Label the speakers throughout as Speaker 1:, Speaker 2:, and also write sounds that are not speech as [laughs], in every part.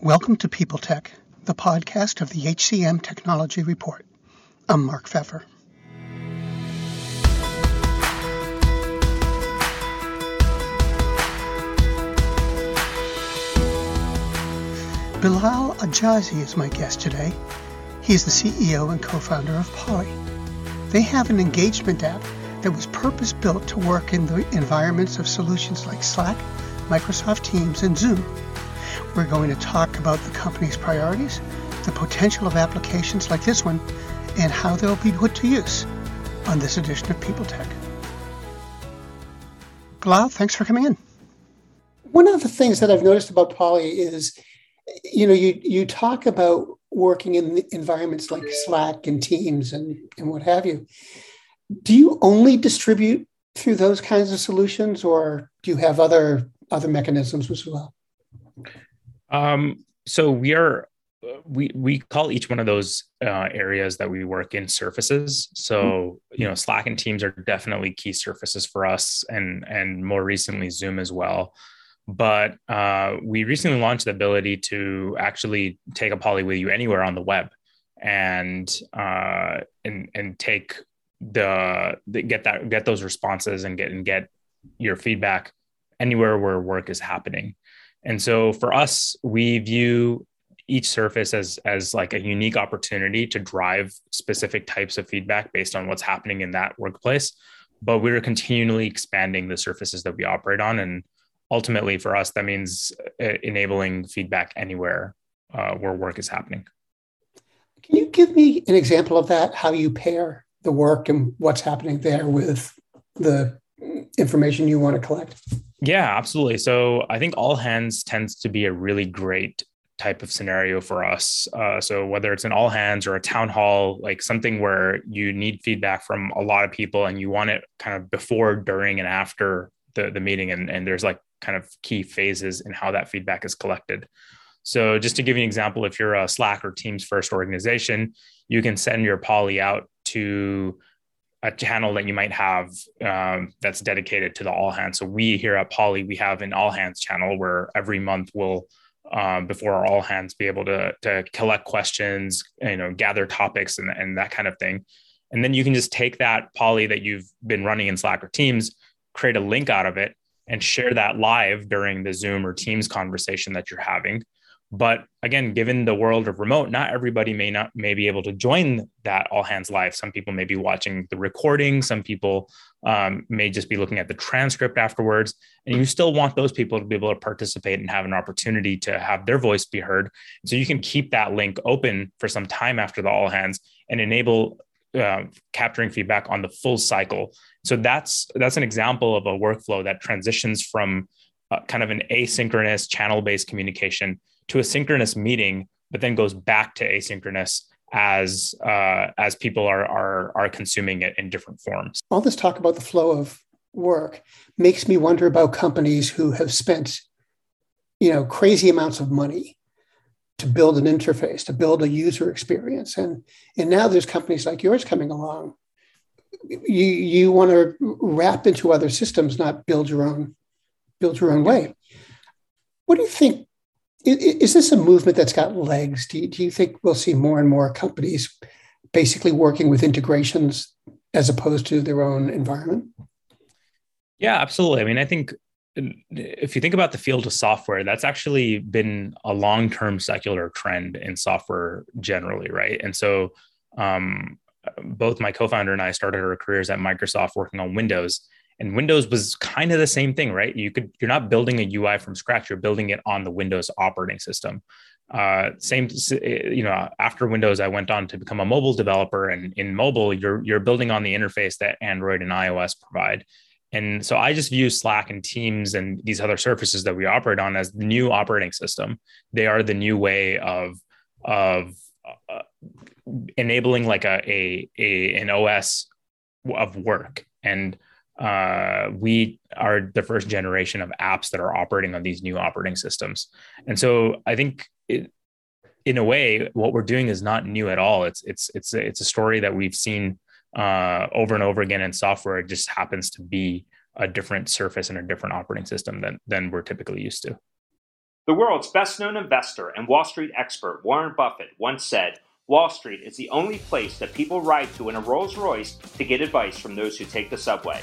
Speaker 1: Welcome to People Tech, the podcast of the HCM Technology Report. I'm Mark Feffer. Bilal Aijazi is my guest today. He is the CEO and co-founder of Polly. They have an engagement app that was purpose-built to work in the environments of solutions like Slack, Microsoft Teams, and Zoom. We're going to talk about the company's priorities, the potential of applications like this one, and how they'll be put to use on this edition of People Tech. Thanks for coming in. One of the things that I've noticed about Polly is, you know, you you talk about working in environments like Slack and Teams and, and what have you. Do you only distribute through those kinds of solutions, or do you have other other mechanisms as well?
Speaker 2: Um, so we are we we call each one of those uh, areas that we work in surfaces. So you know, Slack and Teams are definitely key surfaces for us, and and more recently Zoom as well. But uh, we recently launched the ability to actually take a polly with you anywhere on the web, and uh, and and take the, the get that get those responses and get and get your feedback anywhere where work is happening. And so for us, we view each surface as as like a unique opportunity to drive specific types of feedback based on what's happening in that workplace. But we're continually expanding the surfaces that we operate on, and ultimately for us, that means uh, enabling feedback anywhere uh, where work is happening.
Speaker 1: Can you give me an example of that? How you pair the work and what's happening there with the information you want to collect?
Speaker 2: Yeah, absolutely. So I think all hands tends to be a really great type of scenario for us. Uh, so whether it's an all hands or a town hall, like something where you need feedback from a lot of people and you want it kind of before, during, and after the, the meeting, and, and there's like kind of key phases in how that feedback is collected. So just to give you an example, if you're a Slack or Teams first organization, you can send your polly out to a channel that you might have um, that's dedicated to the all hands. So we here at Polly, we have an all hands channel where every month we'll um, before our all hands be able to to collect questions, you know, gather topics and, and that kind of thing. And then you can just take that polly that you've been running in Slack or Teams, create a link out of it, and share that live during the Zoom or Teams conversation that you're having. But again, given the world of remote, not everybody may not may be able to join that all hands live. Some people may be watching the recording. Some people um, may just be looking at the transcript afterwards. And you still want those people to be able to participate and have an opportunity to have their voice be heard. So you can keep that link open for some time after the all hands and enable uh, capturing feedback on the full cycle. So that's that's an example of a workflow that transitions from uh, kind of an asynchronous channel-based communication to a synchronous meeting, but then goes back to asynchronous as uh, as people are are are consuming it in different forms.
Speaker 1: All this talk about the flow of work makes me wonder about companies who have spent, you know, crazy amounts of money to build an interface, to build a user experience, and and now there's companies like yours coming along. You you want to wrap into other systems, not build your own build your own way. What do you think is this a movement that's got legs? Do you, do you think we'll see more and more companies basically working with integrations as opposed to their own environment?
Speaker 2: Yeah, absolutely. I mean, I think if you think about the field of software, that's actually been a long term secular trend in software generally, right? And so, um, both my co founder and I started our careers at Microsoft working on Windows and windows was kind of the same thing right? You could you're not building a ui from scratch you're building it on the windows operating system. Uh, same you know after windows i went on to become a mobile developer and in mobile you're you're building on the interface that android and ios provide. And so i just view slack and teams and these other surfaces that we operate on as the new operating system. They are the new way of of uh, enabling like a, a a an os of work. And uh, we are the first generation of apps that are operating on these new operating systems. And so I think it, in a way, what we're doing is not new at all. It's it's it's a, it's a story that we've seen uh, over and over again in software. It just happens to be a different surface and a different operating system than than we're typically used to.
Speaker 3: The world's best known investor and Wall Street expert Warren Buffett once said, Wall Street is the only place that people ride to in a Rolls Royce to get advice from those who take the subway.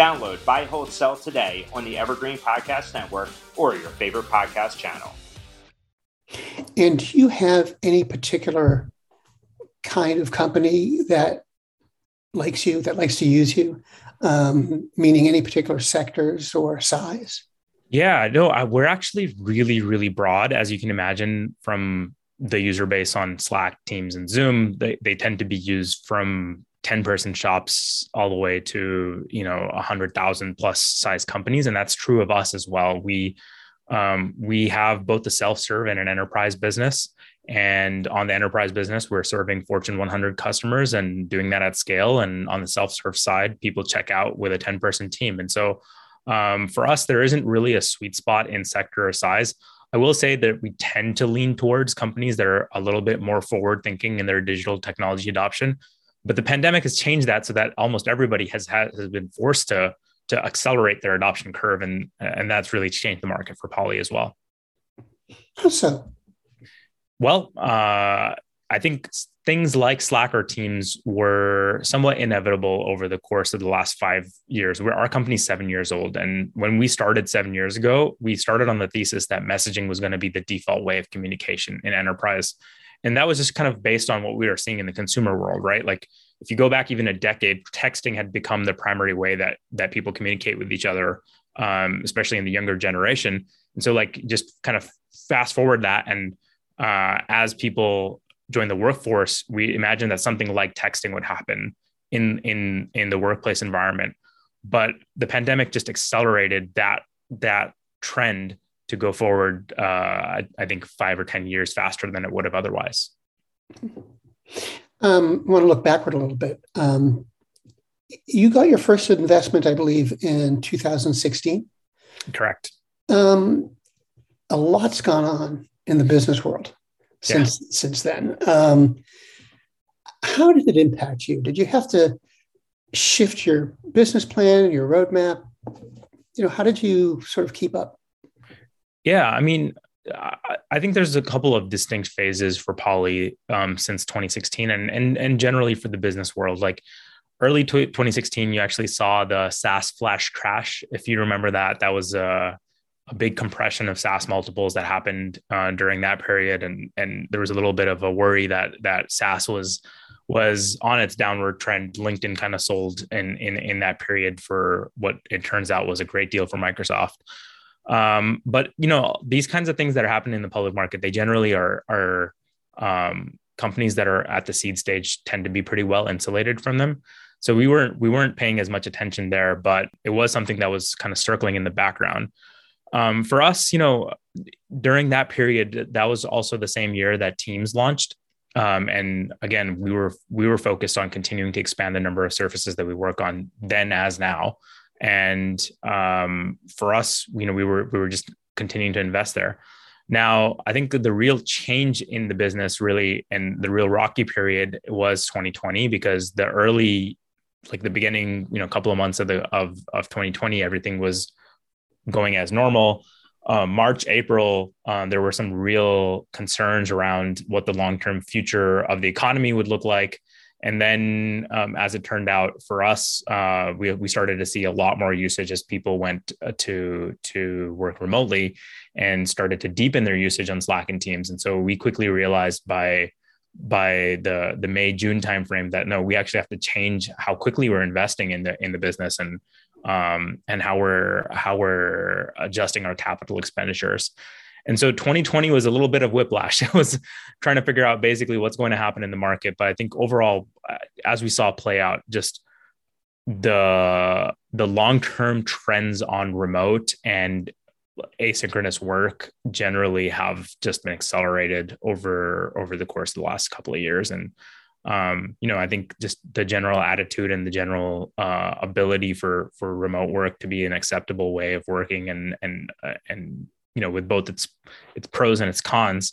Speaker 3: Download Buy, Hold, Sell today on the Evergreen Podcast Network or your favorite podcast channel.
Speaker 1: And do you have any particular kind of company that likes you, that likes to use you, um, meaning any particular sectors or size?
Speaker 2: Yeah, no, I, we're actually really, really broad, as you can imagine from the user base on Slack, Teams, and Zoom. They, they tend to be used from 10 person shops all the way to, you know, 100,000 plus size companies. And that's true of us as well. We, um, we have both the self serve and an enterprise business. And on the enterprise business, we're serving Fortune 100 customers and doing that at scale. And on the self serve side, people check out with a 10 person team. And so um, for us, there isn't really a sweet spot in sector or size. I will say that we tend to lean towards companies that are a little bit more forward thinking in their digital technology adoption. But the pandemic has changed that so that almost everybody has had, has been forced to to accelerate their adoption curve, and and that's really changed the market for Polly as well.
Speaker 1: How so?
Speaker 2: Well, uh, I think things like Slack or Teams were somewhat inevitable over the course of the last five years. We're, our company's seven years old. And when we started seven years ago, we started on the thesis that messaging was going to be the default way of communication in enterprise. And that was just kind of based on what we were seeing in the consumer world, right? Like if you go back even a decade, texting had become the primary way that that people communicate with each other, um, especially in the younger generation. And so, like, just kind of fast forward that, and uh, as people join the workforce, we imagine that something like texting would happen in in in the workplace environment. But the pandemic just accelerated that that trend to go forward. Uh, I, I, think five or ten years faster than it would have otherwise.
Speaker 1: Um, I want to look backward a little bit. Um, you got your first investment, I believe, in 2016.
Speaker 2: Correct.
Speaker 1: Um, a lot's gone on in the business world since yeah. since then. Um, how did it impact you? Did you have to shift your business plan, your roadmap? You know, how did you sort of keep up?
Speaker 2: Yeah, I mean, I think there's a couple of distinct phases for Polly um, since 2016, and and and generally for the business world. Like early 2016, you actually saw the SaaS flash crash. If you remember that, that was a a big compression of SaaS multiples that happened uh, during that period, and and there was a little bit of a worry that that SaaS was was on its downward trend. LinkedIn kind of sold in in in that period for what it turns out was a great deal for Microsoft. Um, but you know these kinds of things that are happening in the public market, they generally are are um, companies that are at the seed stage tend to be pretty well insulated from them. So we weren't we weren't paying as much attention there, but it was something that was kind of circling in the background. Um, for us, you know, during that period, that was also the same year that Teams launched. Um, and again, we were we were focused on continuing to expand the number of surfaces that we work on then as now. And um, for us, you know, we were we were just continuing to invest there. Now, I think that the real change in the business really and the real rocky period was 2020 because the early, like the beginning, you know, couple of months of the of of 2020, everything was going as normal. Um, March, April, um, there were some real concerns around what the long term future of the economy would look like. And then, um, as it turned out for us, uh, we, we started to see a lot more usage as people went uh, to to work remotely and started to deepen their usage on Slack and Teams. And so we quickly realized by by the the May June timeframe that no, we actually have to change how quickly we're investing in the in the business and um, and how we're how we're adjusting our capital expenditures. And so 2020 was a little bit of whiplash. [laughs] It was trying to figure out basically what's going to happen in the market. But I think overall, uh, as we saw play out, just the the long term trends on remote and asynchronous work generally have just been accelerated over over the course of the last couple of years and um, you know i think just the general attitude and the general uh, ability for for remote work to be an acceptable way of working and and uh, and you know with both its its pros and its cons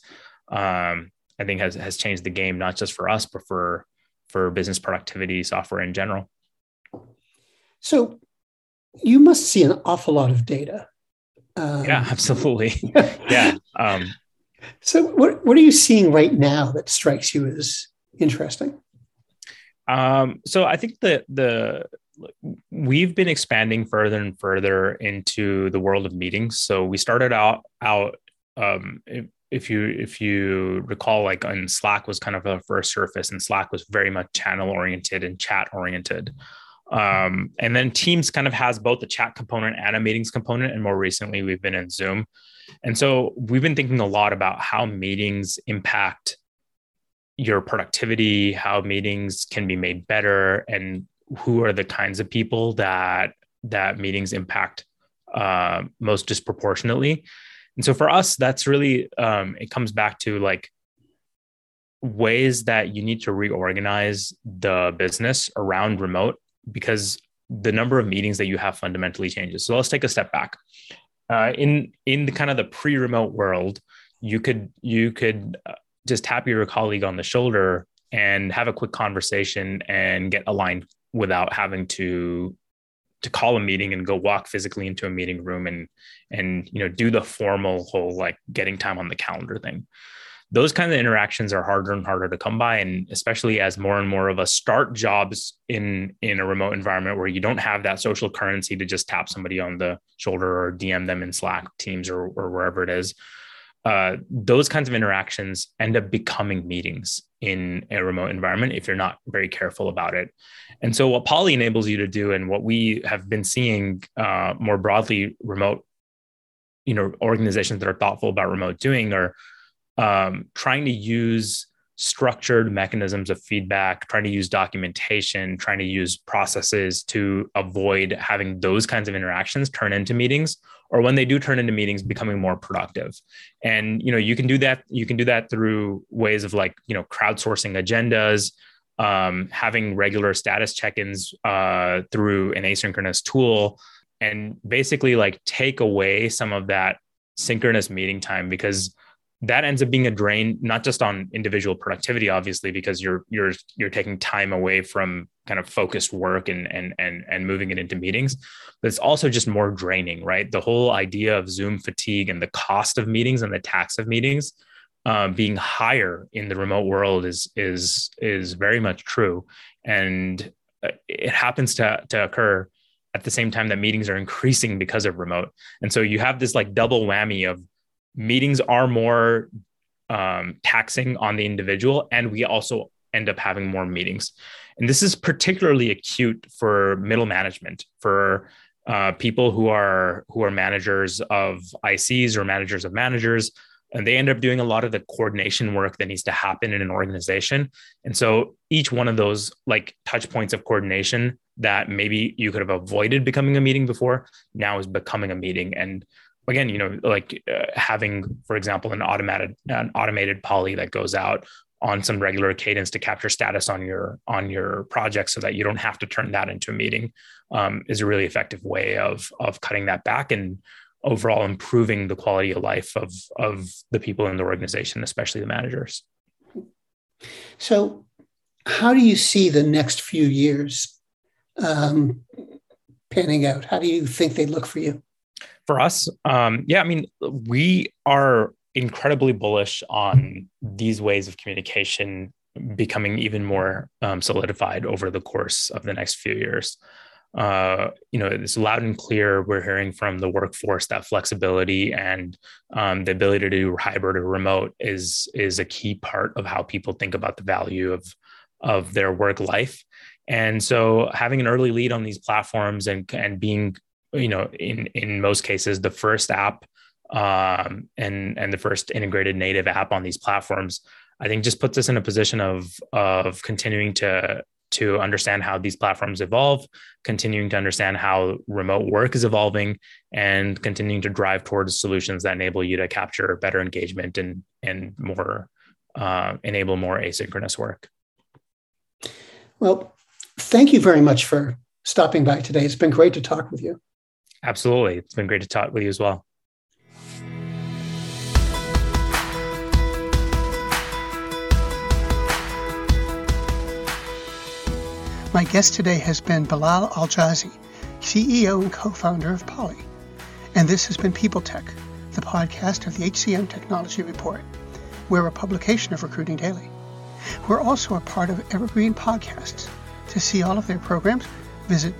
Speaker 2: um, i think has has changed the game not just for us but for for business productivity software in general.
Speaker 1: So you must see an awful lot of data.
Speaker 2: Um, yeah [laughs] absolutely. [laughs] Yeah um,
Speaker 1: so what, what are you seeing right now that strikes you as interesting
Speaker 2: um, so i think that the we've been expanding further and further into the world of meetings. So we started out out um, if, if you if you recall, like on Slack was kind of a first surface, and Slack was very much channel oriented and chat oriented. Um, and then Teams kind of has both a chat component and a meetings component. And more recently, we've been in Zoom. And so we've been thinking a lot about how meetings impact your productivity, how meetings can be made better, and who are the kinds of people that that meetings impact uh, most disproportionately. And so for us that's really um, it comes back to like ways that you need to reorganize the business around remote because the number of meetings that you have fundamentally changes. So let's take a step back. Uh, in in the kind of the pre-remote world you could you could uh, just tap your colleague on the shoulder and have a quick conversation and get aligned without having to to call a meeting and go walk physically into a meeting room and and you know do the formal whole like getting time on the calendar thing. Those kind of interactions are harder and harder to come by and especially as more and more of us start jobs in in a remote environment where you don't have that social currency to just tap somebody on the shoulder or dm them in slack teams or, or wherever it is uh, those kinds of interactions end up becoming meetings in a remote environment if you're not very careful about it. And so, what Polly enables you to do, and what we have been seeing uh, more broadly, remote, you know, organizations that are thoughtful about remote doing are um, trying to use structured mechanisms of feedback, trying to use documentation, trying to use processes to avoid having those kinds of interactions turn into meetings or when they do turn into meetings becoming more productive. And you know you can do that you can do that through ways of like you know crowdsourcing agendas um, having regular status check-ins uh, through an asynchronous tool and basically like take away some of that synchronous meeting time because that ends up being a drain not just on individual productivity obviously because you're you're you're taking time away from kind of focused work and and and and moving it into meetings but it's also just more draining right? The whole idea of zoom fatigue and the cost of meetings and the tax of meetings um, being higher in the remote world is is is very much true. And uh, it happens to to occur at the same time that meetings are increasing because of remote. And so you have this like double whammy of meetings are more um, taxing on the individual, and we also end up having more meetings. And this is particularly acute for middle management, for uh, people who are who are managers of ICs or managers of managers, and they end up doing a lot of the coordination work that needs to happen in an organization. And so each one of those like touch points of coordination that maybe you could have avoided becoming a meeting before now is becoming a meeting. And again, you know, like uh, having, for example, an automated an automated polly that goes out on some regular cadence to capture status on your on your project, so that you don't have to turn that into a meeting, um, is a really effective way of of cutting that back and overall improving the quality of life of of the people in the organization, especially the managers.
Speaker 1: So, how do you see the next few years um, panning out? How do you think they look for you?
Speaker 2: For us, um, yeah, I mean, we are incredibly bullish on these ways of communication becoming even more um, solidified over the course of the next few years. Uh, you know, it's loud and clear. We're hearing from the workforce that flexibility and um, the ability to do hybrid or remote is is a key part of how people think about the value of of their work life. And so, having an early lead on these platforms and and being you know, in in most cases, the first app um, and and the first integrated native app on these platforms, I think just puts us in a position of of continuing to to understand how these platforms evolve, continuing to understand how remote work is evolving, and continuing to drive towards solutions that enable you to capture better engagement and and more uh, enable more asynchronous work.
Speaker 1: Well, thank you very much for stopping by today. It's been great to talk with you.
Speaker 2: Absolutely, it's been great to talk with you as well.
Speaker 1: My guest today has been Bilal Aijazi, CEO and co founder of Polly. And this has been People Tech, the podcast of the HCM Technology Report. We're a publication of Recruiting Daily. We're also a part of Evergreen Podcasts. To see all of their programs, visit